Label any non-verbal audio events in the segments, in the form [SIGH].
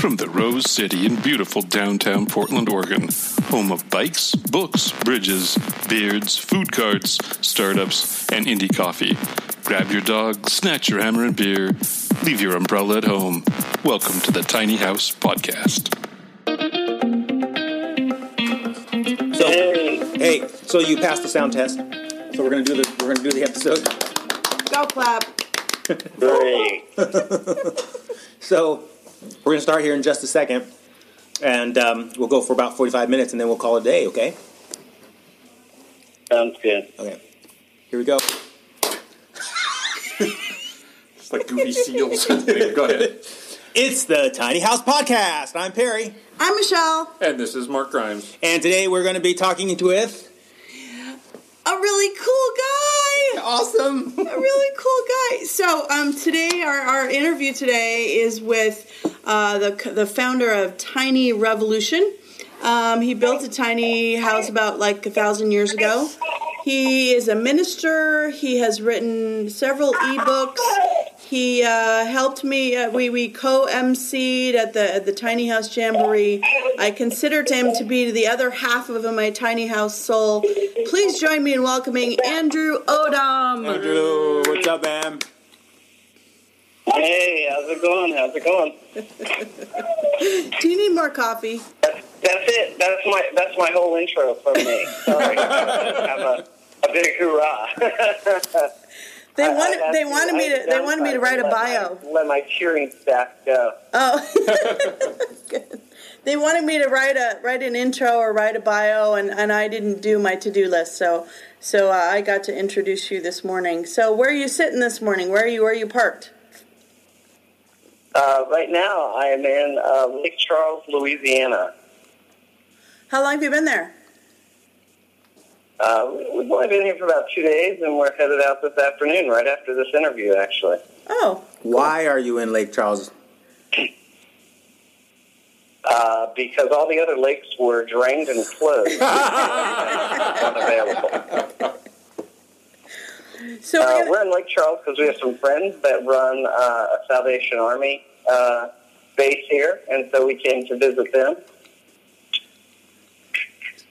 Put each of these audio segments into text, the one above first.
From the Rose City in beautiful downtown Portland, Oregon, home of bikes, books, bridges, beards, food carts, startups, and indie coffee. Grab your dog, snatch your hammer and beer, leave your umbrella at home. Welcome to the Tiny House Podcast. So, hey, so you passed the sound test. So we're gonna do the we're gonna do the episode. Go clap. Great. [LAUGHS] So we're gonna start here in just a second, and um, we'll go for about forty-five minutes, and then we'll call it a day. Okay? Sounds good. Okay. Here we go. [LAUGHS] It's like goofy seals. [LAUGHS] Go ahead. It's the Tiny House Podcast. I'm Perry, I'm Michelle. And this is Mark Grimes. and today we're gonna be talking with A really cool guy. Awesome. [LAUGHS] A really cool guy. So, um, today our, our interview today is with uh, the the founder of Tiny Revolution. Um, he built a tiny house about like a thousand years ago. He is a minister. He has written several ebooks. He uh, helped me. Uh, we we co-emceed at the at the Tiny House Jamboree. I considered him to be the other half of my Tiny House soul. Please join me in welcoming Andrew Odom. Andrew, what's up, man? Hey, how's it going? How's it going? Do you need more coffee? That's, that's it. That's my that's my whole intro from me. Sorry, [LAUGHS] have a, a big hoorah. [LAUGHS] They wanted they wanted me to they wanted me to write a bio. My, let my cheering staff go. Oh, [LAUGHS] [LAUGHS] they wanted me to write a write an intro or write a bio, and, and I didn't do my to do list. So so uh, I got to introduce you this morning. So where are you sitting this morning? Where are you? Where are you parked? Uh, right now, I am in uh, Lake Charles, Louisiana. How long have you been there? Uh, we've only been here for about two days, and we're headed out this afternoon, right after this interview, actually. Oh, Why are you in Lake Charles? Uh, because all the other lakes were drained and closed. [LAUGHS] unavailable. so Uh, we're gonna, we're in Lake Charles because we have some friends that run uh, a Salvation Army uh, base here, and so we came to visit them.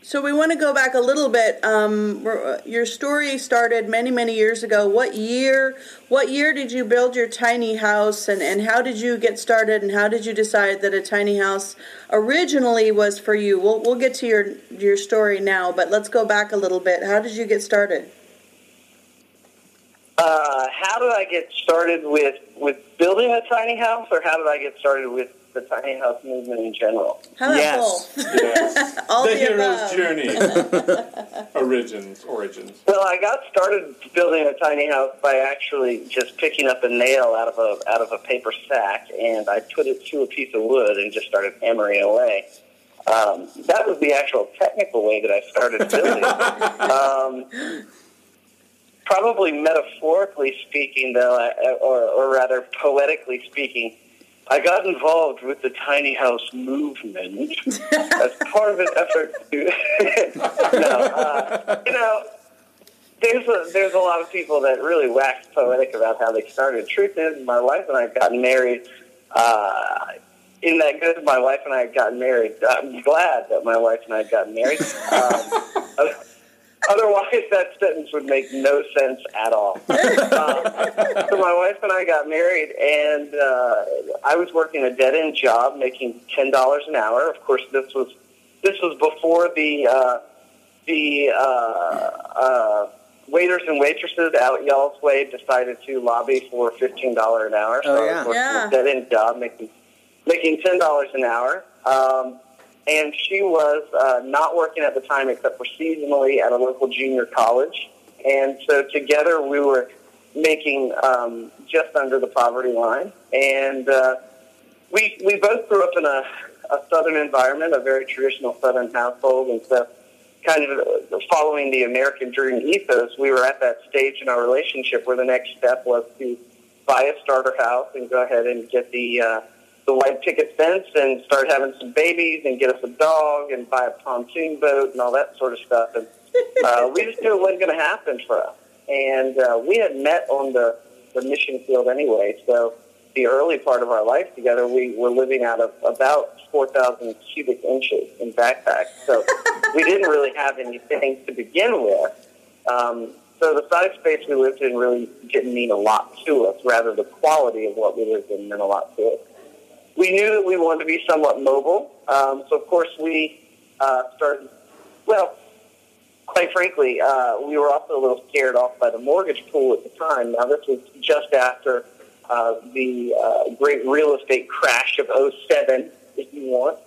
So we want to go back a little bit. Um, uh, your story started many many years ago. What year? What year did you build your tiny house, and and how did you get started, and how did you decide that a tiny house originally was for you? We'll we'll get to your your story now, but let's go back a little bit. How did you get started? Uh, how did I get started with, with building a tiny house, or how did I get started with the tiny house movement in general? How about Yes. Yes. [LAUGHS] All the the hero's above. journey. [LAUGHS] Origins. Origins. Well, I got started building a tiny house by actually just picking up a nail out of a out of a paper sack, and I put it to a piece of wood and just started hammering away. Um, that was the actual technical way that I started building. [LAUGHS] um, probably metaphorically speaking, though, or, or rather poetically speaking, I got involved with the tiny house movement as part of an effort to. [LAUGHS] no, uh, you know, there's a, there's a lot of people that really wax poetic about how they started. Truth is, my wife and I have gotten married. Uh, in that good, my wife and I had gotten married. I'm glad that my wife and I had gotten married. [LAUGHS] Um, otherwise, [LAUGHS] that sentence would make no sense at all. [LAUGHS] Um, so my wife and I got married, and uh, I was working a dead end job, making ten dollars an hour. Of course, this was this was before the uh, the uh, uh, waiters and waitresses out y'all's way decided to lobby for fifteen dollar an hour. So Oh, I yeah. was working Yeah. a dead end job, making making ten dollars an hour. Um, and she was uh, not working at the time except for seasonally at a local junior college. And so together we were making um, just under the poverty line. And uh, we we both grew up in a, a southern environment, a very traditional southern household, and so kind of following the American dream ethos, we were at that stage in our relationship where the next step was to buy a starter house and go ahead and get the uh, the white picket fence and start having some babies and get us a dog and buy a pontoon boat and all that sort of stuff. And uh, we just knew it wasn't going to happen for us. And uh, we had met on the, the mission field anyway, so the early part of our life together, we were living out of about 4,000 cubic inches in backpacks. So we didn't really have anything to begin with. Um, so the size space we lived in really didn't mean a lot to us. Rather, the quality of what we lived in meant a lot to us. We knew that we wanted to be somewhat mobile. Um, so, of course, we uh, started, well, quite frankly, uh, we were also a little scared off by the mortgage pool at the time. Now, this was just after uh, the uh, great real estate crash of 07, if you want.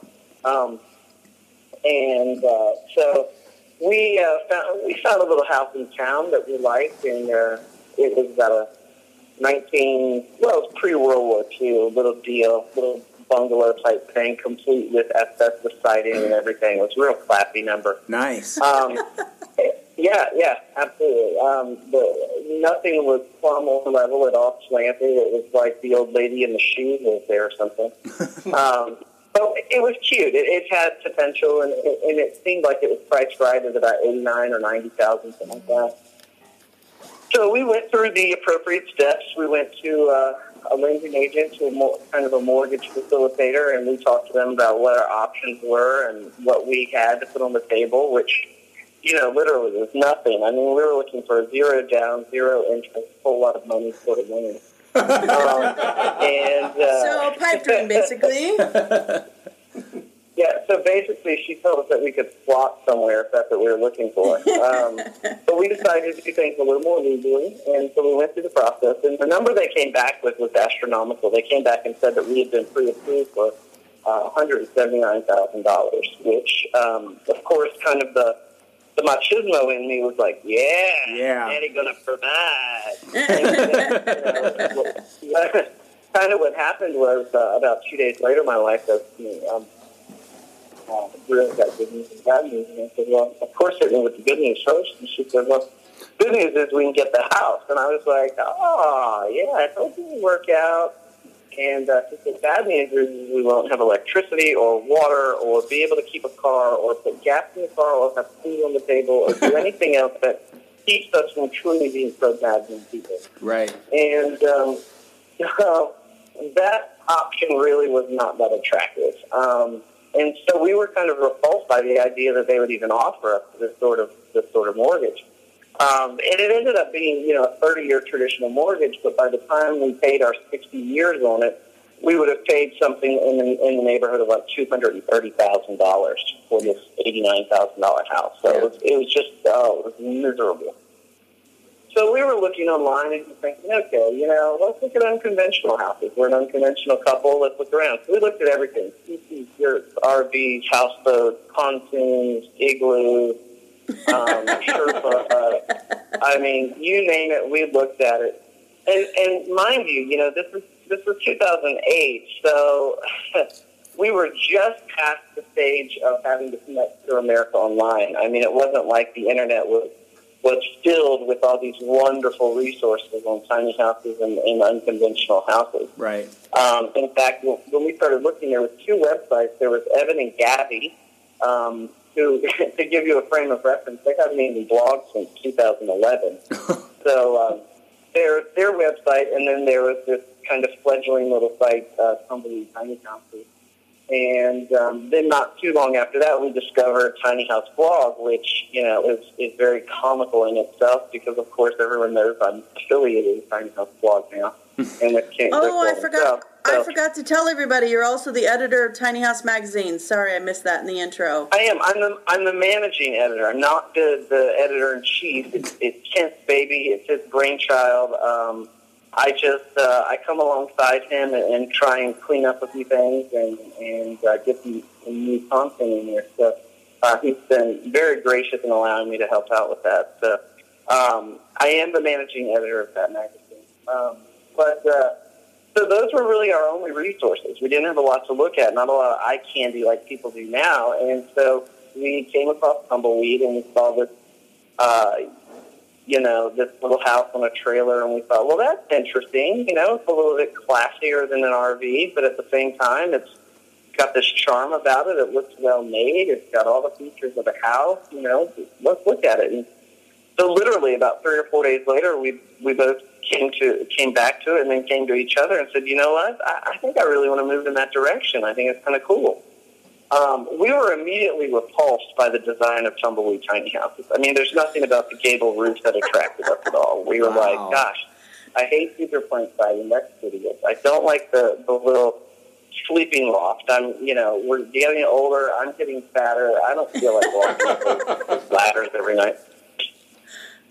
Um, and uh, so we uh, found we found a little house in town that we liked, and uh, it was about a 19 well, it was pre World War II, little deal, little bungalow type thing, complete with asbestos siding and everything. It was a real classy number. Nice. Um, [LAUGHS] yeah, yeah, absolutely. Um, the, nothing was on level at all slanted. It was like the old lady in the shoes was there or something. [LAUGHS] um, so it was cute. It, it had potential, and, and it seemed like it was priced right at about eighty nine or ninety thousand, something like that. So we went through the appropriate steps. We went to uh, a lending agent, to a mo- kind of a mortgage facilitator, and we talked to them about what our options were and what we had to put on the table, which, you know, literally was nothing. I mean, we were looking for a zero down, zero interest, a whole lot of money sort of money. [LAUGHS] um, and uh, So pipe dream, basically. [LAUGHS] yeah, so basically, she told us that we could swap somewhere if that's what we were looking for. [LAUGHS] Um, but we decided to do things a little more legally, and so we went through the process. And the number they came back with was astronomical. They came back and said that we had been pre-approved for uh, $179,000, which, um, of course, kind of the the machismo in me was like, yeah, Yeah. daddy gonna provide. [LAUGHS] And, you know, [LAUGHS] kind of what happened was uh, about two days later, my wife says to me, um, uh, really got good news and bad news. And I said, well, of course, certainly with the good news first. And she said, well, good news is we can get the house. And I was like, oh, yeah, I told you it'd work out. And uh, she said, bad news is we won't have electricity or water or be able to keep a car or put gas in the car or have food on the table or do [LAUGHS] anything else that keeps us from truly being pro-Madden people. right. And um, so [LAUGHS] that option really was not that attractive. Um, and so we were kind of repulsed by the idea that they would even offer us this sort of this sort of mortgage. Um, and it ended up being, you know, a 30-year traditional mortgage, but by the time we paid our 60 years on it, we would have paid something in the, in the neighborhood of like $230,000 for this $89,000 house. So it, was, it was just, oh, it was miserable. So we were looking online and thinking, okay, you know, let's look at unconventional houses. We're an unconventional couple. Let's look around. So we looked at everything: CCs, yurts, RVs, houseboats, pontoons, igloos, um, [LAUGHS] Sherpa. Uh, I mean, you name it, we looked at it. And, and mind you, you know, this was this was 2008, so [LAUGHS] we were just past the stage of having to connect to America Online. I mean, it wasn't like the internet was was filled with all these wonderful resources on tiny houses and, and unconventional houses. Right. Um, in fact, when we started looking, there was two websites. There was Evan and Gabby, um, who, [LAUGHS] to give you a frame of reference, they haven't even blogged since 2011. [LAUGHS] so um, their their website, and then there was this kind of fledgling little site, uh, Tumbleweed Tiny Houses. And um, then not too long after that, we discovered Tiny House Blog, which, you know, is, is very comical in itself because, of course, everyone knows I'm affiliated with Tiny House Blog now. and it can't Oh, I so- forgot. I forgot to tell everybody you're also the editor of Tiny House Magazine. Sorry, I missed that in the intro. I am. I'm the I'm the managing editor. I'm not the the editor in chief. It's, it's Kent's baby. It's his brainchild. Um, I just uh, I come alongside him and, and try and clean up a few things and and uh, get some, new content in there. So uh, he's been very gracious in allowing me to help out with that. So um, I am the managing editor of that magazine. Um, but uh, so those were really our only resources. We didn't have a lot to look at, not a lot of eye candy like people do now. And so we came across Tumbleweed and we saw this, uh, you know, this little house on a trailer, and we thought, well, that's interesting. You know, it's a little bit classier than an RV, but at the same time, it's got this charm about it. It looks well made. It's got all the features of a house. You know, let's look at it. And so literally about three or four days later, we we both came to came back to it, and then came to each other and said, "You know what? I, I think I really want to move in that direction. I think it's kind of cool." Um, we were immediately repulsed by the design of tumbleweed tiny houses. I mean, there's nothing about the gable roof that attracted us at all. We were Wow. like, "Gosh, I hate cedar plank siding. That's hideous. I don't like the the little." Sleeping loft. I'm, you know, we're getting older. I'm getting fatter. I don't feel like walking up those ladders every night.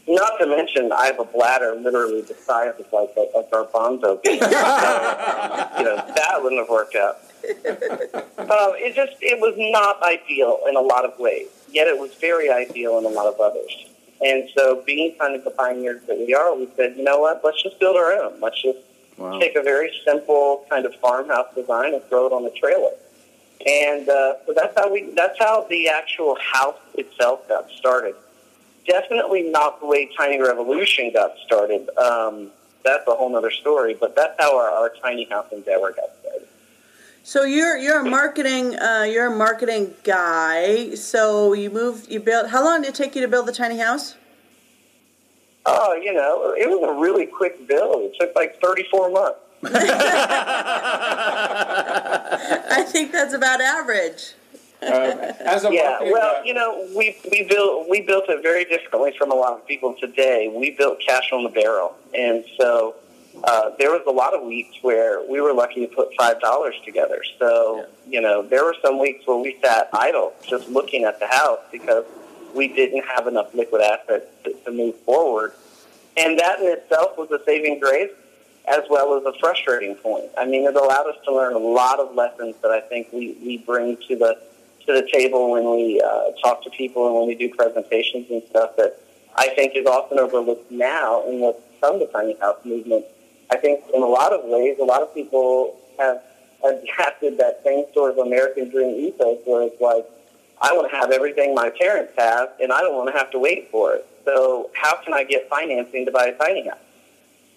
Not to mention, I have a bladder literally the size of like a, a garbanzo bean. [LAUGHS] so, you know, that wouldn't have worked out. [LAUGHS] Um, it just, it was not ideal in a lot of ways. Yet it was very ideal in a lot of others. And so, being kind of the pioneers that we are, we said, you know what? Let's just build our own. Let's just Wow. take a very simple kind of farmhouse design and throw it on a trailer. And uh, so that's how we. That's how the actual house itself got started. Definitely not the way Tiny Revolution got started. Um, that's a whole other story. But that's how our, our tiny house endeavor got started. So you're you're a marketing uh, you're a marketing guy. So you moved you built. How long did it take you to build the tiny house? Oh, you know, it was a really quick build. It took like 34 months. [LAUGHS] [LAUGHS] I think that's about average. Um, as a Yeah, marketing well, guy- you know, we we built we built it very differently from a lot of people today. We built cash on the barrel, and so uh, there was a lot of weeks where we were lucky to put five dollars together. So you know, there were some weeks where we sat idle, just looking at the house because we didn't have enough liquid assets to, to move forward, and that in itself was a saving grace. As well as a frustrating point. I mean, it allowed us to learn a lot of lessons that I think we, we bring to the to the table when we uh, talk to people and when we do presentations and stuff that I think is often overlooked now in what's become the tiny house movement. I think in a lot of ways, a lot of people have adapted that same sort of American dream ethos where it's like, I want to have everything my parents have and I don't want to have to wait for it. So how can I get financing to buy a tiny house?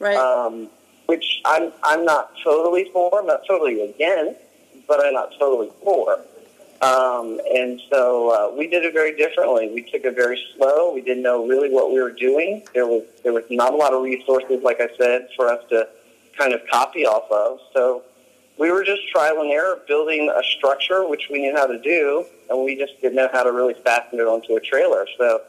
Right. um, which I'm I'm not totally for. I'm not totally against, but I'm not totally for. Um, and so uh, we did it very differently. We took it very slow. We didn't know really what we were doing. There was there was not a lot of resources, like I said, for us to kind of copy off of. So we were just trial and error, building a structure which we knew how to do, and we just didn't know how to really fasten it onto a trailer. So.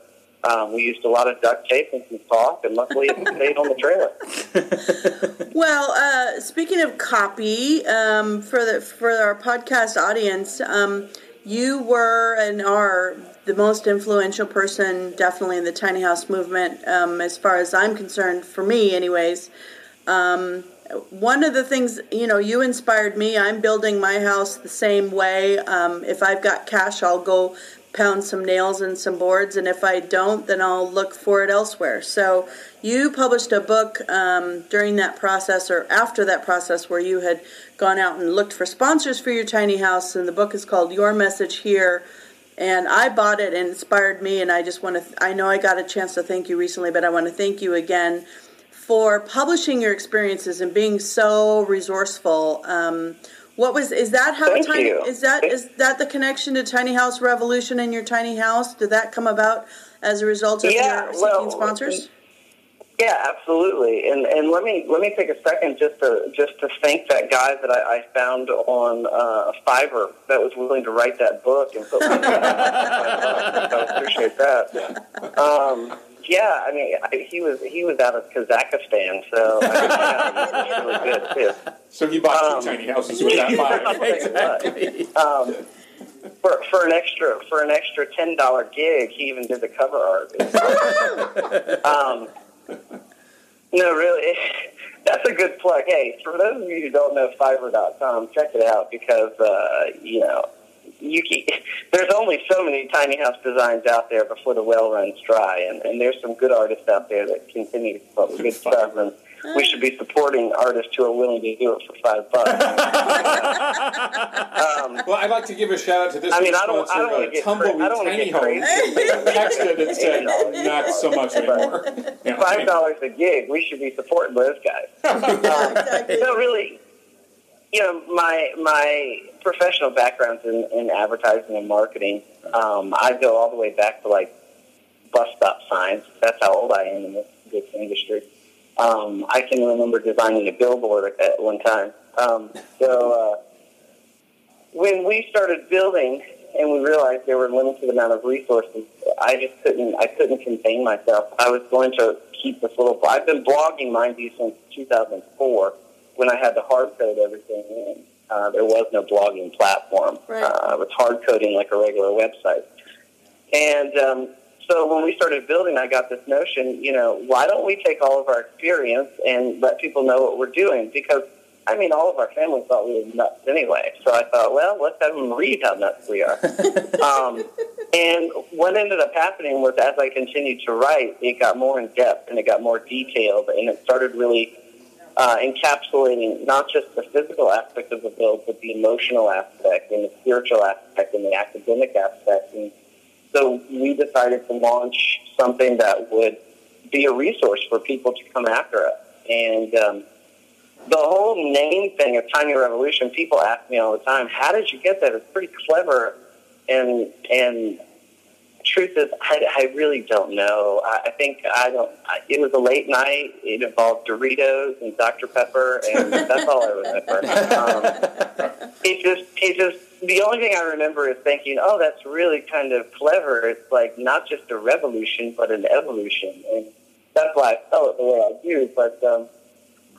Um, we used a lot of duct tape and some caulk, and luckily it stayed on the trailer. [LAUGHS] Well, uh, speaking of copy, um, for the for our podcast audience, um, you were and are the most influential person, definitely in the tiny house movement, um, as far as I'm concerned. For me, anyways. Um, one of the things you know, you inspired me. I'm building my house the same way. Um, if I've got cash, I'll go pound some nails and some boards, and if I don't, then I'll look for it elsewhere. So, you published a book um, during that process or after that process where you had gone out and looked for sponsors for your tiny house, and the book is called Your Message Here. And I bought it and inspired me, and I just want to. I know I got a chance to thank you recently, but I want to thank you again for publishing your experiences and being so resourceful. Um, what was is that how Thank tiny you. is that is that the connection to Tiny House Revolution and your tiny house? Did that come about as a result of Yeah, your seeking well, sponsors? Yeah, absolutely. And and let me let me take a second just to just to thank that guy that I, I found on uh, Fiverr that was willing to write that book and put my name it. So I appreciate that. [LAUGHS] Um, yeah, I mean, I, he was he was out of Kazakhstan, so I mean, he really good too. so you bought um, two tiny houses with that five. Exactly. Um, for, for an extra for an extra ten dollar gig, he even did the cover art. [LAUGHS] um, no, really, [LAUGHS] that's a good plug. Hey, for those of you who don't know Fiverr.com, check it out because uh, you know you can, [LAUGHS] there's only so many tiny house designs out there before the well runs dry, and, and there's some good artists out there that continue to come up with good [LAUGHS] stuff, and we should be supporting artists who are willing to do it for five bucks. [LAUGHS] um, Well, I'd like to give a shout out to this I mean, I don't- I don't wanna uh, get cra- Tumbleweed Tiny get crazy. Homes. Texted and said, not so much anymore. Yeah, five dollars a gig, we should be supporting those guys. Um, no, really, you know, my my professional background's in, in advertising and marketing. Um, I go all the way back to like bus stop signs. That's how old I am in this, this industry. Um, I can remember designing a billboard at one time. Um, so uh, when we started building and we realized there were a limited amount of resources, I just couldn't. I couldn't contain myself. I was going to keep this little. I've been blogging, mind you, since 2004 when I had to hard code everything in. Uh, there was no blogging platform. Right. Uh, I was hard coding like a regular website. And um, so when we started building, I got this notion, you know, why don't we take all of our experience and let people know what we're doing? Because, I mean, all of our family thought we were nuts anyway. So I thought, well, let's have them read how nuts we are. [LAUGHS] um, and what ended up happening was as I continued to write, it got more in depth and it got more detailed and it started really uh, encapsulating not just the physical aspect of the build, but the emotional aspect and the spiritual aspect and the academic aspect. And so we decided to launch something that would be a resource for people to come after us. And um, the whole name thing of Tiny Revolution, people ask me all the time, how did you get that? It's pretty clever. And, and truth is, I, I really don't know. I, I think I don't. I, it was a late night. It involved Doritos and Dr Pepper, and that's all I remember. Um, [LAUGHS] it just, it just. The only thing I remember is thinking, "Oh, that's really kind of clever." It's like not just a revolution, but an evolution, and that's why I spell it the way I do. But um,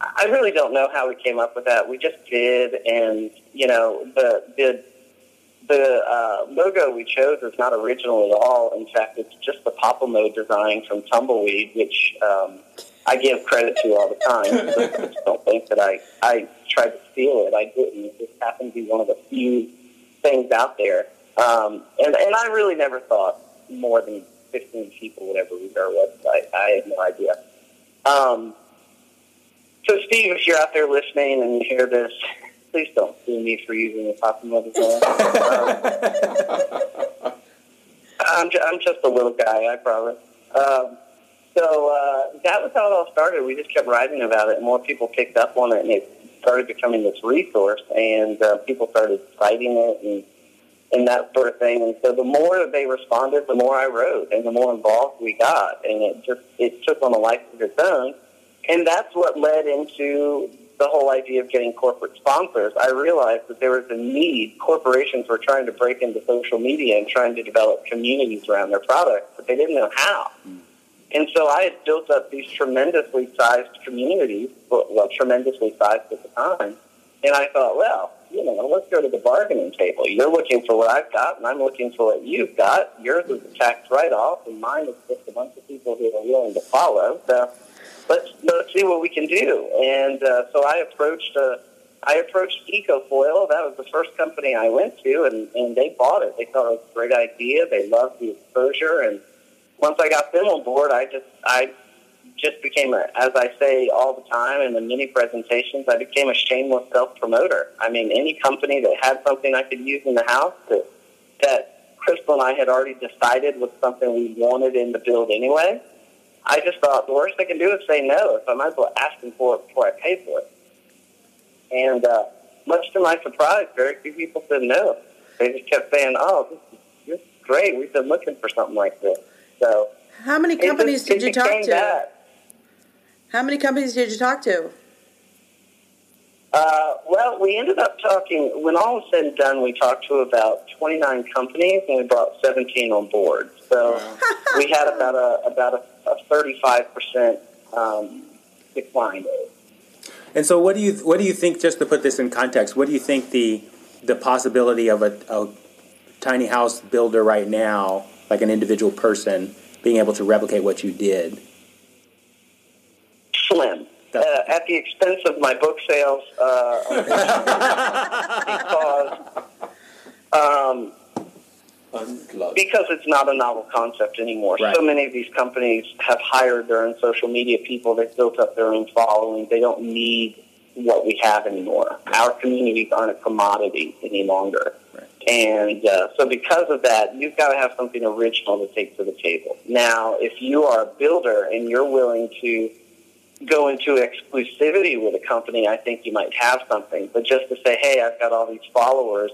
I really don't know how we came up with that. We just did, and you know, the the the uh, logo we chose is not original at all. In fact, it's just the Popomo design from Tumbleweed, which um, I give credit to all the time. [LAUGHS] So just don't think that I, I tried to steal it. I didn't. It just happened to be one of the few things out there. Um, and, and I really never thought more than 15 people would ever read our website. I had no idea. Um, so, Steve, if you're out there listening and you hear this, please don't sue me for using the Popomo design. Um, I'm, ju- I'm just a little guy, I promise. Um, so uh, that was how it all started. We just kept writing about it, and more people picked up on it, and it started becoming this resource, and uh, people started citing it and and that sort of thing. And so the more they responded, the more I wrote, and the more involved we got, and it just it took on a life of its own. And that's what led into the whole idea of getting corporate sponsors. I realized that there was a need. Corporations were trying to break into social media and trying to develop communities around their products, but they didn't know how. And so I had built up these tremendously sized communities, well, tremendously sized at the time. And I thought, well, you know, let's go to the bargaining table. You're looking for what I've got, and I'm looking for what you've got. Yours is a tax write-off, and mine is just a bunch of people who are willing to follow. So let's let's see what we can do. And uh, so I approached uh, I approached Ecofoil. That was the first company I went to, and, and they bought it. They thought it was a great idea. They loved the exposure, and once I got them on board, I just I just became a, as I say all the time in the many presentations, I became a shameless self promoter. I mean, any company that had something I could use in the house that that Crystal and I had already decided was something we wanted in the build anyway. I just thought the worst they can do is say no. So I might as well ask them for it before I pay for it. And uh, much to my surprise, very few people said no. They just kept saying, "Oh, this is, this is great. We've been looking for something like this." So How many it just- companies did you talk to? that. How many companies did you talk to? Uh, well, we ended up talking, when all was said and done, we talked to about 29 companies and we brought 17 on board. So [LAUGHS] we had about a, about a, a 35% um, decline. And so, what do you what do you think? Just to put this in context, what do you think the the possibility of a, a tiny house builder right now, like an individual person, being able to replicate what you did? Slim. Uh, at the expense of my book sales, uh, [LAUGHS] because um, Unplugged. because it's not a novel concept anymore. Right. So many of these companies have hired their own social media people. They've built up their own following. They don't need what we have anymore. Our communities aren't a commodity any longer. Right. And uh, so because of that, you've got to have something original to take to the table. Now, if you are a builder and you're willing to go into exclusivity with a company, I think you might have something. But just to say, hey, I've got all these followers,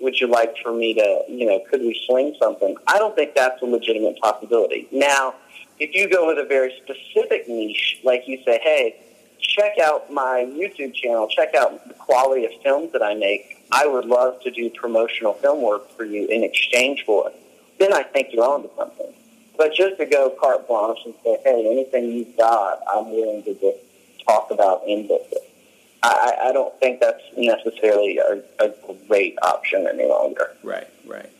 would you like for me to, you know, could we swing something? I don't think that's a legitimate possibility. Now, if you go with a very specific niche, like you say, hey, check out my YouTube channel, check out the quality of films that I make. I would love to do promotional film work for you in exchange for it. Then I think you're onto something. But just to go carte blanche and say, hey, anything you've got, I'm willing to just talk about in book it. I, I don't think that's necessarily a, a great option any longer. Right, right.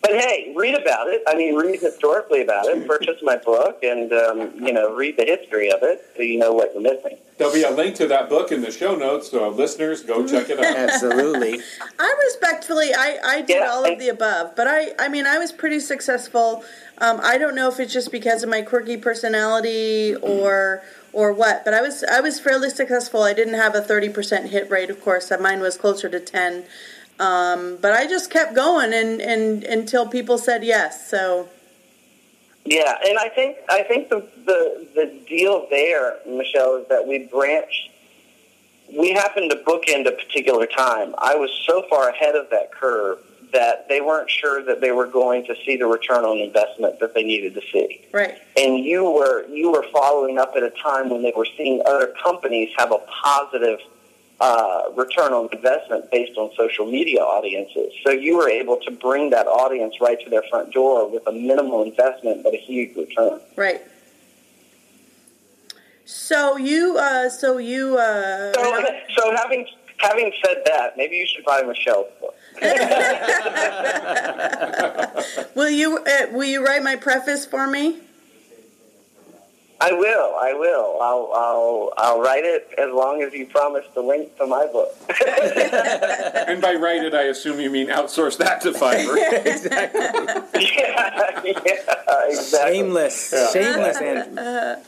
But hey, read about it. I mean, read historically about it. Purchase my book, and um, you know, read the history of it, so you know what you're missing. There'll be a link to that book in the show notes, so listeners, go check it out. [LAUGHS] Absolutely. I respectfully, I, I did Yeah, all I- of the above, but I, I mean, I was pretty successful. Um, I don't know if it's just because of my quirky personality or or what, but I was I was fairly successful. I didn't have a thirty percent hit rate, of course. Mine was closer to ten. Um, but I just kept going and, and until people said yes. So Yeah, and I think I think the the, the deal there, Michelle, is that we branched. We happened to bookend a particular time. I was so far ahead of that curve that they weren't sure that they were going to see the return on investment that they needed to see. right, and you were you were following up at a time when they were seeing other companies have a positive uh, return on investment based on social media audiences. So you were able to bring that audience right to their front door with a minimal investment but a huge return. right. So you, uh, so you, uh, So, so having having said that, maybe you should buy Michelle's book. [LAUGHS] will you, uh, will you write my preface for me? I will. I will. I'll, I'll, I'll write it as long as you promise the link to my book. [LAUGHS] And by write it, I assume you mean outsource that to Fiverr. [LAUGHS] yeah, yeah, exactly. Shameless. Shameless, Andrew.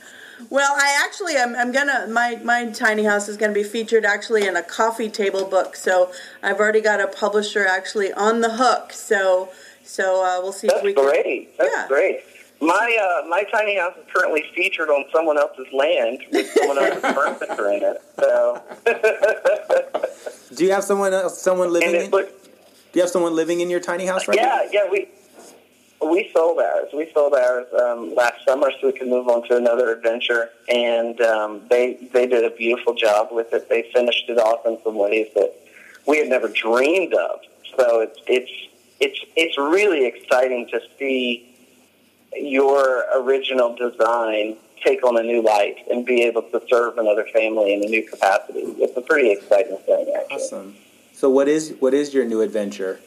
Well, I actually am. I'm gonna my my tiny house is gonna be featured actually in a coffee table book. So I've already got a publisher actually on the hook. So so uh, we'll see That's if we can. great. That's Yeah. great. My uh, my tiny house is currently featured on someone else's land with someone else's [LAUGHS] furniture in it. So, [LAUGHS] Do you have someone else, someone living in? it Do you have someone living in your tiny house right now? yeah, yeah, we we sold ours. We sold ours um, last summer, so we could move on to another adventure. And um, they they did a beautiful job with it. They finished it off in some ways that we had never dreamed of. So it's it's it's it's really exciting to see your original design take on a new light and be able to serve another family in a new capacity. It's a pretty exciting thing, actually. Awesome. So what is what is your new adventure?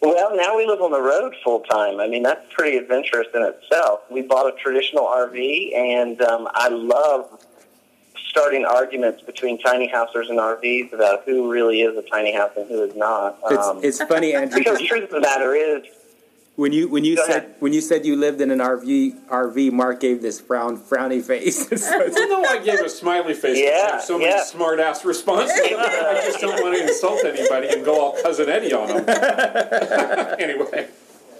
Well, now we live on the road full time. I mean, that's pretty adventurous in itself. We bought a traditional RV, and um, I love starting arguments between tiny housers and RVs about who really is a tiny house and who is not. It's Um, it's funny, Andrew. because the truth of the matter is, When you when you Go said ahead. when you said you lived in an RV RV, Mark gave this frown frowny face. so it's, No, I gave a smiley face. 'cause I Yeah, have so many yeah. smart ass responses. [LAUGHS] I just don't want to insult anybody and go all cousin Eddie on them. [LAUGHS] anyway,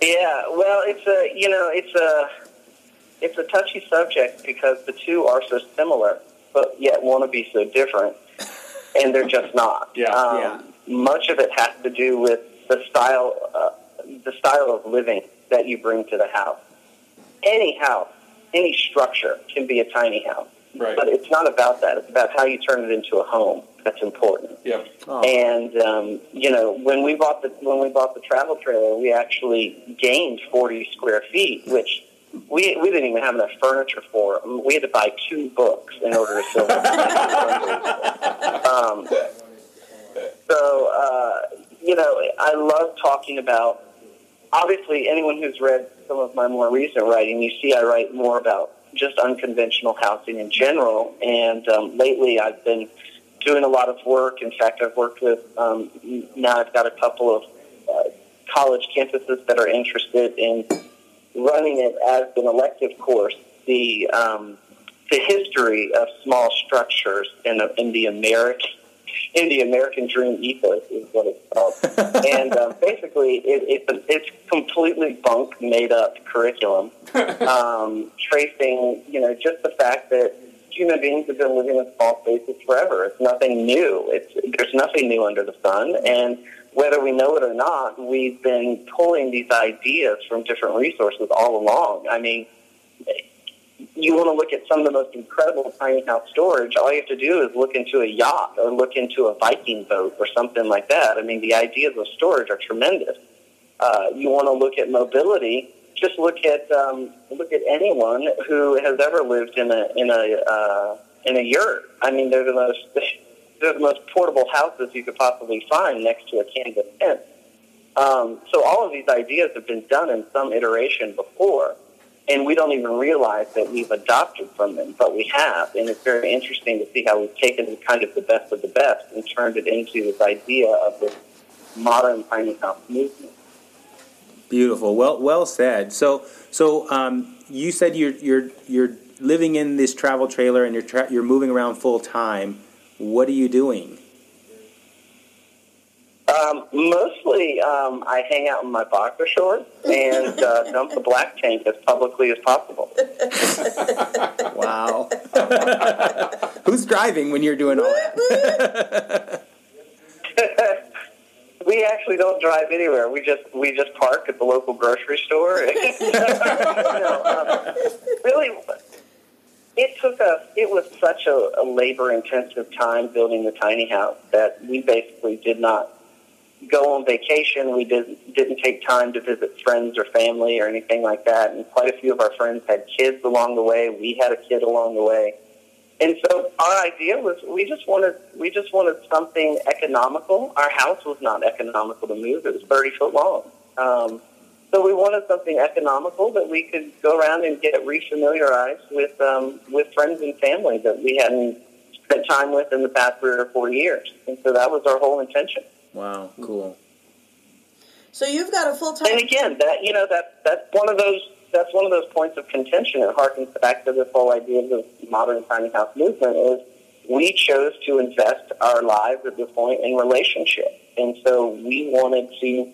yeah. Well, it's a you know it's a it's a touchy subject because the two are so similar, but yet want to be so different, and they're just not. Yeah, Um, yeah. Much of it has to do with the style, uh, the style of living that you bring to the house. Any house, any structure can be a tiny house, right? but it's not about that. It's about how you turn it into a home. That's important. Yeah. oh, And um, you know, when we bought the when we bought the travel trailer, we actually gained forty square feet, which we we didn't even have enough furniture for. We had to buy two books in order to fill it. [LAUGHS] um, so uh, you know, I love talking about. Obviously, anyone who's read some of my more recent writing, you see I write more about just unconventional housing in general. And um, lately, I've been doing a lot of work. In fact, I've worked with um, now I've got a couple of uh, college campuses that are interested in running it as an elective course. The um, the history of small structures in, in the American in the American Dream ethos is what it's called. [LAUGHS] and uh, basically, it, it's it's completely bunk, made up curriculum, [LAUGHS] um, tracing you know just the fact that human beings have been living in small spaces forever. It's nothing new. It's there's nothing new under the sun, and whether we know it or not, we've been pulling these ideas from different resources all along. I mean, you want to look at some of the most incredible tiny house storage, all you have to do is look into a yacht or look into a Viking boat or something like that. I mean, the ideas of storage are tremendous. Uh, you want to look at mobility, just look at um, look at anyone who has ever lived in a in a uh, in a yurt. I mean, they're the most [LAUGHS] they're the most portable houses you could possibly find next to a canvas tent. Um, so all of these ideas have been done in some iteration before and we don't even realize that we've adopted from them, but we have. And it's very interesting to see how we've taken kind of the best of the best and turned it into this idea of this modern tiny house movement. Beautiful. Well, well said. So, so um, you said you're you're you're living in this travel trailer and you're tra- you're moving around full time. What are you doing? Um, mostly, um, I hang out in my boxer shorts and uh, [LAUGHS] dump the black tank as publicly as possible. [LAUGHS] wow. [LAUGHS] Who's driving when you're doing all that? we actually don't drive anywhere. We just we just park at the local grocery store. you know, um, really, it took us. It was such a, a labor intensive time building the tiny house that we basically did not go on vacation. We didn't didn't take time to visit friends or family or anything like that. And quite a few of our friends had kids along the way. We had a kid along the way. And so our idea was we just wanted we just wanted something economical. Our house was not economical to move; it was thirty foot long. Um, so we wanted something economical that we could go around and get refamiliarized with um, with friends and family that we hadn't spent time with in the past three or four years. And so that was our whole intention. Wow, cool. So you've got a full time. And again, that you know that that's one of those that's one of those points of contention. It harkens back to this whole idea of the modern tiny house movement. Is we chose to invest our lives at this point in relationship, and so we wanted to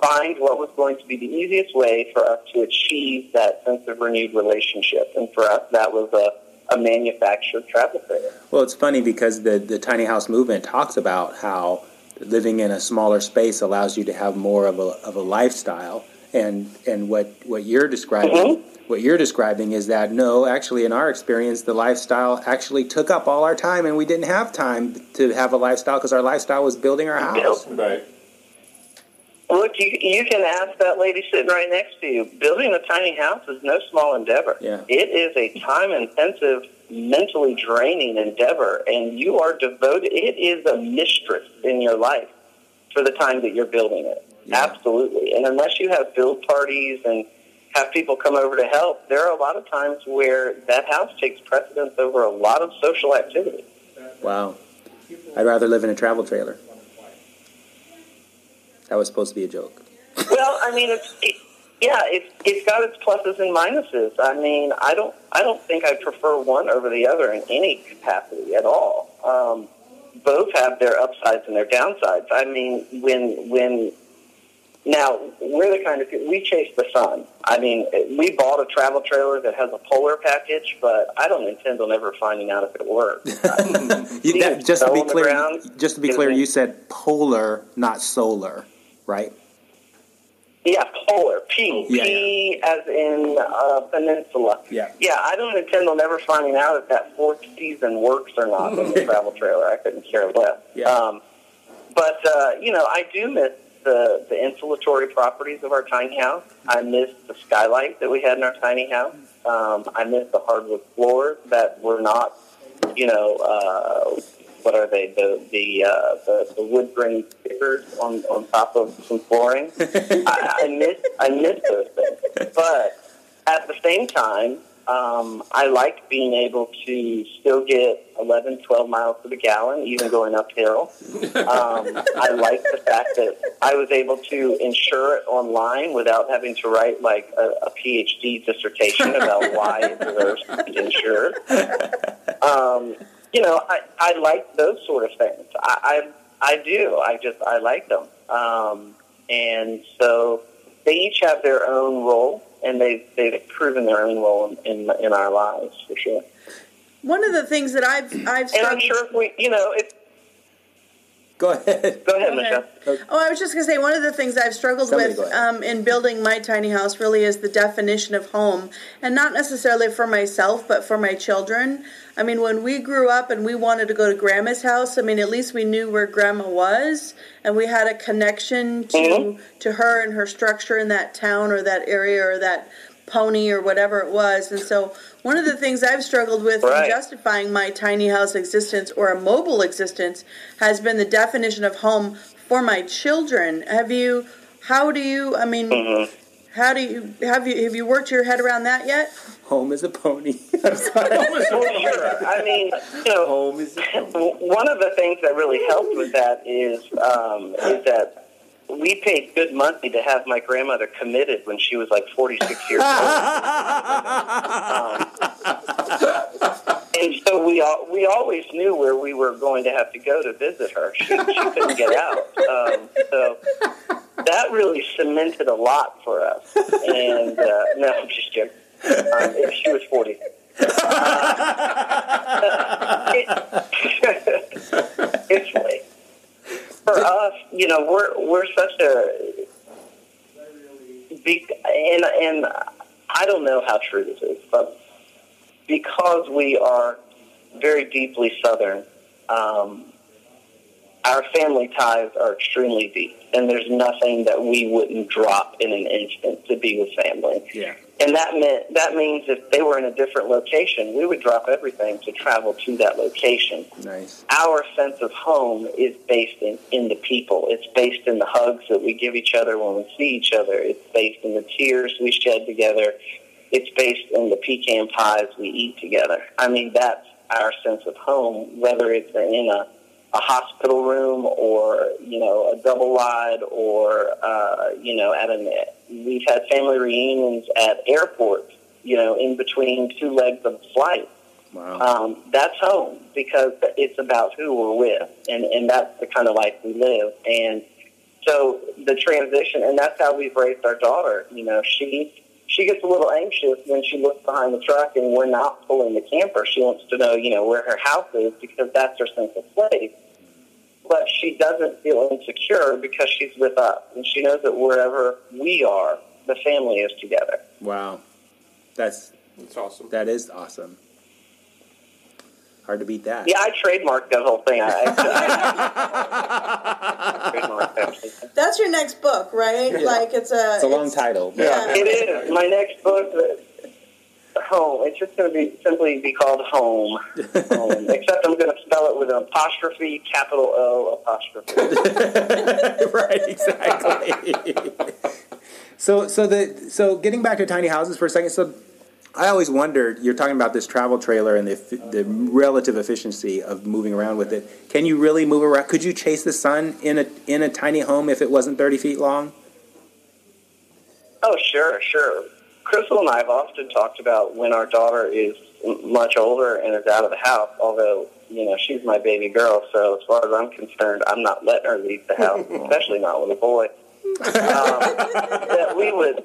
find what was going to be the easiest way for us to achieve that sense of renewed relationship. And for us, that was a, a manufactured travel trailer. Well, it's funny because the the tiny house movement talks about how living in a smaller space allows you to have more of a of a lifestyle. And and what what you're describing. Mm-hmm. What you're describing is that no, actually, in our experience, the lifestyle actually took up all our time, and we didn't have time to have a lifestyle because our lifestyle was building our house. Right. Look, you, you can ask that lady sitting right next to you. Building a tiny house is no small endeavor. Yeah. It is a time intensive, mentally draining endeavor, and you are devoted. It is a mistress in your life for the time that you're building it. Yeah. Absolutely. And unless you have build parties and have people come over to help, there are a lot of times where that house takes precedence over a lot of social activity. Wow, I'd rather live in a travel trailer. That was supposed to be a joke. well, I mean, it's it, yeah, it's it's got its pluses and minuses. I mean, I don't I don't think I prefer one over the other in any capacity at all. Um, both have their upsides and their downsides. I mean, when when now we're the kind of people, we chase the sun. I mean, we bought a travel trailer that has a polar package, but I don't intend on ever finding out if it works. [LAUGHS] You- that- just to snow be on the clear, just to be clear, you said polar, not solar, right? Yeah, polar. P. Yeah, P as in uh, peninsula. Yeah. Yeah, I don't intend on ever finding out if that fourth season works or not in the [LAUGHS] travel trailer. I couldn't care less. Yeah. Um, but, uh, you know, I do miss the, the insulatory properties of our tiny house. I miss the skylight that we had in our tiny house. Um, I miss the hardwood floors that were not, you know, uh, what are they? The the uh, the, the wood grain stickers on, on top of some flooring. [LAUGHS] I, I miss I miss those things, but at the same time, um, I like being able to still get 11, 12 miles to the gallon, even going uphill. Um, I like the fact that I was able to insure it online without having to write like a, a PhD dissertation about why it deserves to be insured. [LAUGHS] Um, you know, I, I like those sort of things. I, I, I do. I just, I like them. Um, and so they each have their own role, and they've, they've proven their own role in, in, in our lives, for sure. One of the things that I've I've And I'm sure if we, you know, if Go ahead. go ahead, Michelle. ahead. Oh, I was just going to say one of the things I've struggled Somebody with um, in building my tiny house really is the definition of home, and not necessarily for myself, but for my children. I mean, when we grew up and we wanted to go to Grandma's house, I mean, at least we knew where Grandma was, and we had a connection to Mhm. to her and her structure in that town or that area or that pony or whatever it was. And so, one of the things I've struggled with in justifying my tiny house existence or a mobile existence has been the definition of home for my children. Have you? How do you? I mean, Mhm. how do you? Have you? Have you worked your head around that yet? Home is a pony. I'm sorry. Well, sure. I mean, you know, Home is a pony. one of the things that really helped with that is um, is that we paid good money to have my grandmother committed when she was like 46 years old. [LAUGHS] Um, and so we all, we always knew where we were going to have to go to visit her. She, she couldn't get out. Um, so that really cemented a lot for us. And uh, no, I'm just joking. Um, if she was 40. it, [LAUGHS] [LAUGHS] it's for us, you know, we're we're such a be, and and I don't know how true this is, but because we are very deeply Southern, um, our family ties are extremely deep, and there's nothing that we wouldn't drop in an instant to be with family. Yeah. And that meant that means if they were in a different location, we would drop everything to travel to that location. Nice. Our sense of home is based in, in the people. It's based in the hugs that we give each other when we see each other. It's based in the tears we shed together. It's based in the pecan pies we eat together. I mean, that's our sense of home, whether it's in a a hospital room or you know a double wide or uh, you know at an we've had family reunions at airports you know in between two legs of flight. Wow. um, that's home because it's about who we're with and and that's the kind of life we live. And so the transition and that's how we've raised our daughter. You know she she gets a little anxious when she looks behind the truck and we're not pulling the camper she wants to know you know where her house is because that's her sense of place but she doesn't feel insecure because she's with us and she knows that wherever we are the family is together Wow. That's That's awesome. that is awesome. Hard to beat that. yeah i trademarked that whole thing i, [LAUGHS] I, trademarked that. That's your next book, right? Yeah. Like it's a. It's a long title. Yeah. It is. My next book, uh, Home. It's just going to be simply be called Home. Home. [LAUGHS] Except I'm going to spell it with an apostrophe, capital O apostrophe. [LAUGHS] right, exactly. so, so the so getting back to tiny houses for a second. So, I always wondered. You're talking about this travel trailer and the the relative efficiency of moving around with it. Can you really move around? Could you chase the sun in a in a tiny home if it wasn't 30 feet long? Oh, sure, sure. Crystal and I have often talked about when our daughter is much older and is out of the house, although, you know, she's my baby girl, so as far as I'm concerned, I'm not letting her leave the house, [LAUGHS] especially not with a boy. Um, that we would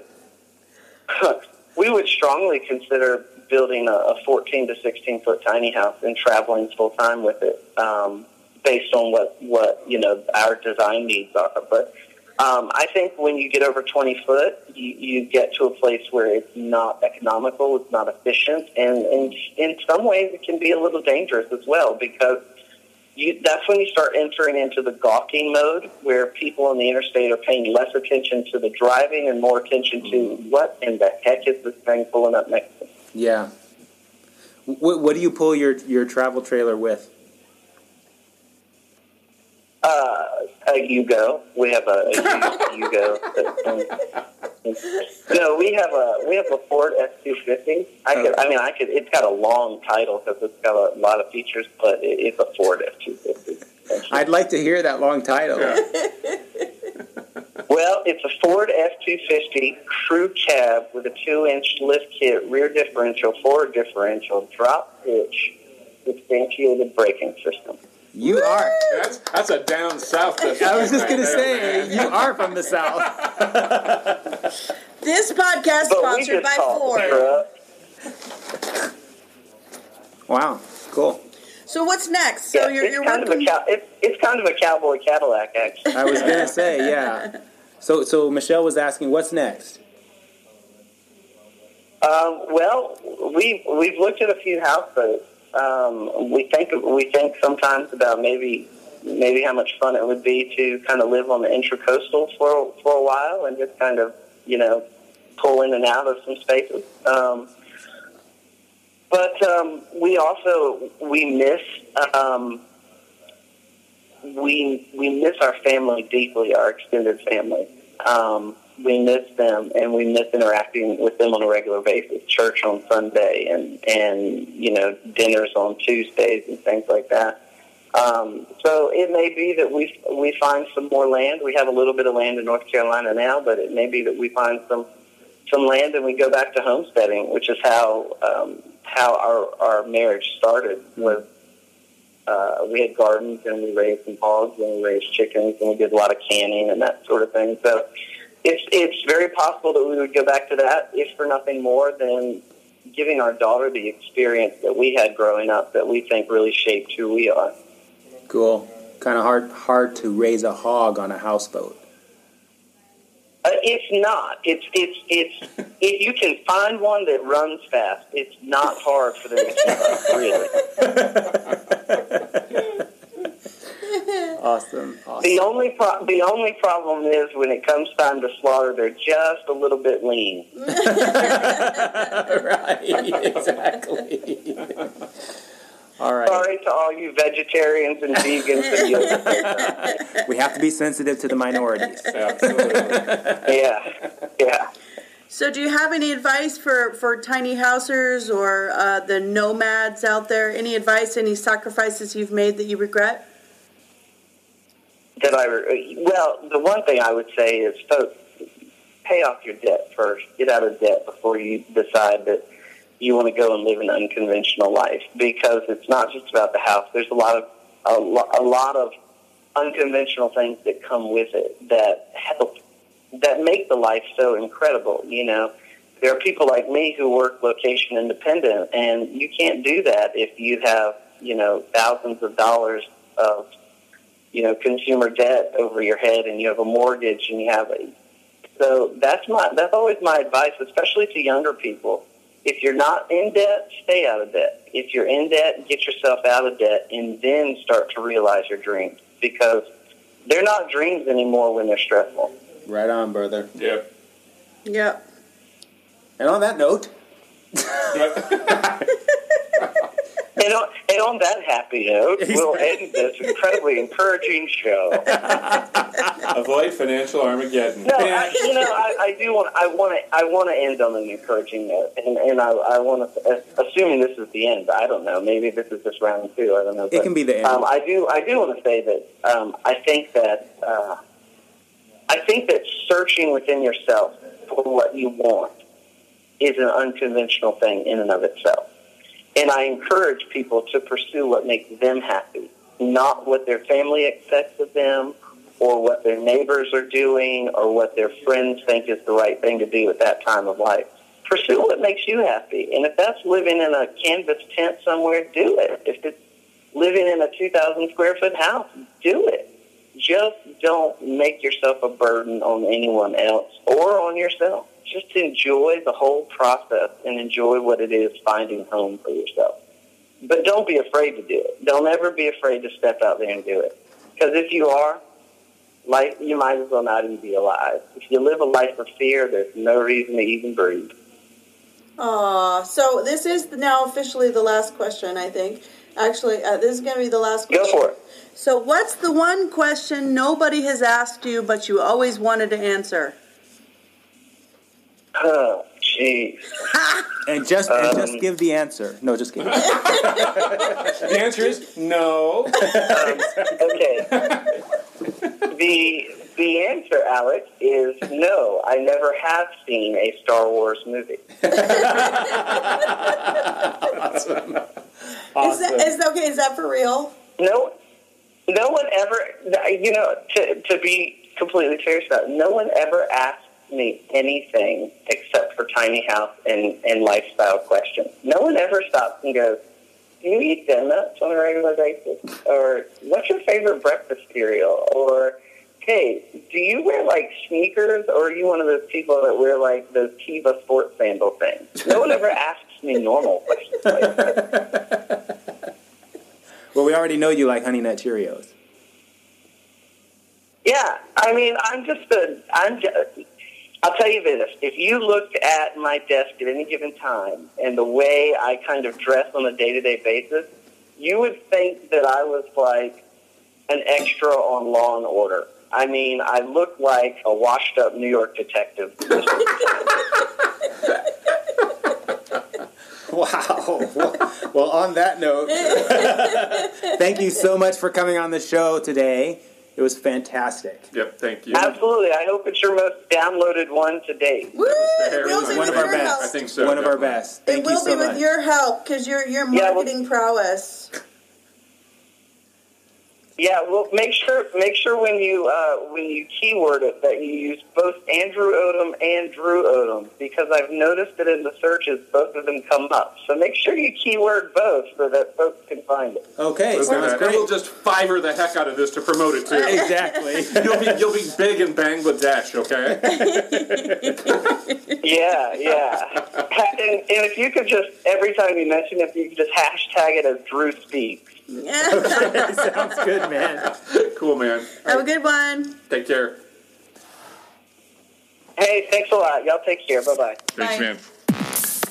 [LAUGHS] we would strongly consider building a, a 14 to 16 foot tiny house and traveling full time with it, um, based on what what you know our design needs are. But um, I think when you get over 20 foot, you, you get to a place where it's not economical, it's not efficient, and, and in some ways it can be a little dangerous as well because you, that's when you start entering into the gawking mode where people on the interstate are paying less attention to the driving and more attention to mm-hmm. what in the heck is this thing pulling up next to me? Yeah. What, what do you pull your your travel trailer with? Uh, a Yugo. We have a, a Yugo. no, we have a we have a Ford F two fifty. I could. I mean, I could. It's got a long title because it's got a lot of features, but it, it's a Ford F two fifty. I'd like to hear that long title. [LAUGHS] Well, it's a Ford F two fifty crew cab with a two inch lift kit, rear differential, forward differential, drop hitch, substantiated braking system. You are. That's that's a down south. I was just right gonna there, say man. you are from the south. This podcast But sponsored by Ford. Wow, cool. So what's next? So Yeah, you're, it's you're kind working. of a cow- it's, it's kind of a cowboy Cadillac, actually. I was gonna say, yeah. So, so Michelle was asking, what's next? Um, well, we we've looked at a few houseboats. Um, we think we think sometimes about maybe maybe how much fun it would be to kind of live on the intracoastal for for a while and just kind of you know pull in and out of some spaces. Um, but um, we also we miss um, we we miss our family deeply, our extended family. Um, we miss them, and we miss interacting with them on a regular basis. Church on Sunday, and and you know dinners on Tuesdays, and things like that. Um, so it may be that we we find some more land. We have a little bit of land in North Carolina now, but it may be that we find some some land and we go back to homesteading, which is how um, how our our marriage started. Was uh, we had gardens and we raised some hogs and we raised chickens and we did a lot of canning and that sort of thing. So it's it's very possible that we would go back to that, if for nothing more than giving our daughter the experience that we had growing up that we think really shaped who we are. Cool. Kind of hard, hard to raise a hog on a houseboat. Uh, it's not. It's it's it's [LAUGHS] if you can find one that runs fast, it's not hard for them to keep up. Really, [LAUGHS] Awesome. Awesome. the only pro- the only problem is when it comes time to slaughter, they're just a little bit lean. [LAUGHS] [LAUGHS] right. Exactly. All right. Sorry to all you vegetarians and vegans and. [LAUGHS] We have to be sensitive to the minorities. Absolutely. Yeah, yeah. So do you have any advice for for tiny housers or uh, the nomads out there? Any advice? Any sacrifices you've made that you regret? That I well, the one thing I would say is, folks, pay off your debt first. Get out of debt before you decide that you want to go and live an unconventional life. Because it's not just about the house. There's a lot of a, lo- a lot of unconventional things that come with it that help that make the life so incredible. You know, there are people like me who work location independent, and you can't do that if you have you know thousands of dollars of you know consumer debt over your head, and you have a mortgage, and you have a so that's my that's always my advice, especially to younger people. If you're not in debt, stay out of debt. If you're in debt, get yourself out of debt, and then start to realize your dreams because they're not dreams anymore when they're stressful. Right on, brother. Yep. Yep. And on that note, [LAUGHS] And on, and on that happy note, we'll end this incredibly encouraging show. [LAUGHS] Avoid financial Armageddon. No, I, you know, I, I do want, I want to, I want to end on an encouraging note, and and I, I want to, assuming this is the end. I don't know. Maybe this is just round two. I don't know. it can be the end. Um, I do, I do want to say that um, I think that uh, I think that searching within yourself for what you want is an unconventional thing in and of itself. And I encourage people to pursue what makes them happy, not what their family expects of them or what their neighbors are doing or what their friends think is the right thing to do at that time of life. Pursue what makes you happy. And if that's living in a canvas tent somewhere, do it. If it's living in a 2,000 square foot house, do it. Just don't make yourself a burden on anyone else or on yourself. Just enjoy the whole process and enjoy what it is finding home for yourself. But don't be afraid to do it. Don't ever be afraid to step out there and do it. Because if you are, life, you might as well not even be alive. If you live a life of fear, there's no reason to even breathe. Aw, so this is now officially the last question, I think. Actually, uh, this is going to be the last Go question. for it. So, what's the one question nobody has asked you but you always wanted to answer? Oh, jeez. and just and um, just give the answer. No, just kidding. [LAUGHS] The answer is no. Okay. the the answer, Alex, is no. I never have seen a Star Wars movie. [LAUGHS] awesome. Is that, is that okay? Is that for real? No, no one ever. You know, to to be completely serious about, it, no one ever asked me anything except for tiny house and and lifestyle questions. No one ever stops and goes, do you eat donuts on a regular basis? Or what's your favorite breakfast cereal? Or hey, do you wear like sneakers, or are you one of those people that wear like those Teva sports sandal things? No one ever asks me normal [LAUGHS] questions like that. [LAUGHS] Well, we already know you like Honey Nut Cheerios. Yeah, I mean, I'm just a, I'm just, I'll tell you this. If you looked at my desk at any given time and the way I kind of dress on a day-to-day basis, you would think that I was like an extra on Law and Order. I mean, I look like a washed-up New York detective. [LAUGHS] Wow. well, on that note, [LAUGHS] thank you so much for coming on the show today. It was fantastic. Yep, thank you. Absolutely. I hope it's your most downloaded one to date. Woo! It will be. One with of our best. help. I think so. One of our definitely. best. Thank it will you so be with much. your help because your your Yeah, well- marketing prowess. Yeah, well, make sure make sure when you uh, when you keyword it that you use both Andrew Odom and Drew Odom because I've noticed that in the searches both of them come up. So make sure you keyword both so that folks can find it. Okay, Let's sounds great. And we'll just Fiverr the heck out of this to promote it too. exactly. [LAUGHS] You'll be you'll be big in Bangladesh, okay? [LAUGHS] Yeah, yeah. And, and if you could just every time you mention it, you could just hashtag it as Drew Speaks. [LAUGHS] sounds good, man. cool, man. Have a good one. Take care. Hey, thanks a lot. Y'all take care. Bye bye. Thanks, Bye. man.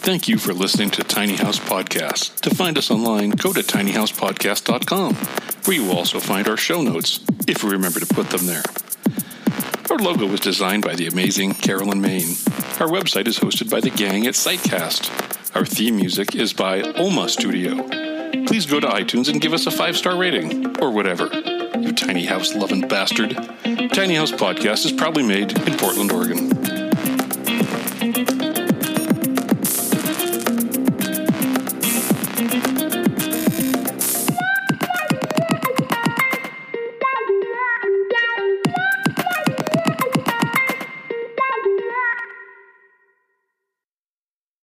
Thank you for listening to Tiny House Podcast. To find us online, go to tinyhousepodcast.com, where you will also find our show notes, if we remember to put them there. Our logo was designed by the amazing Carolyn Main. Our website is hosted by the gang at Sitecast. Our theme music is by Oma Studio. Please go to iTunes and give us a five star rating, or whatever. You tiny house loving bastard. Tiny House Podcast is proudly made in Portland, Oregon.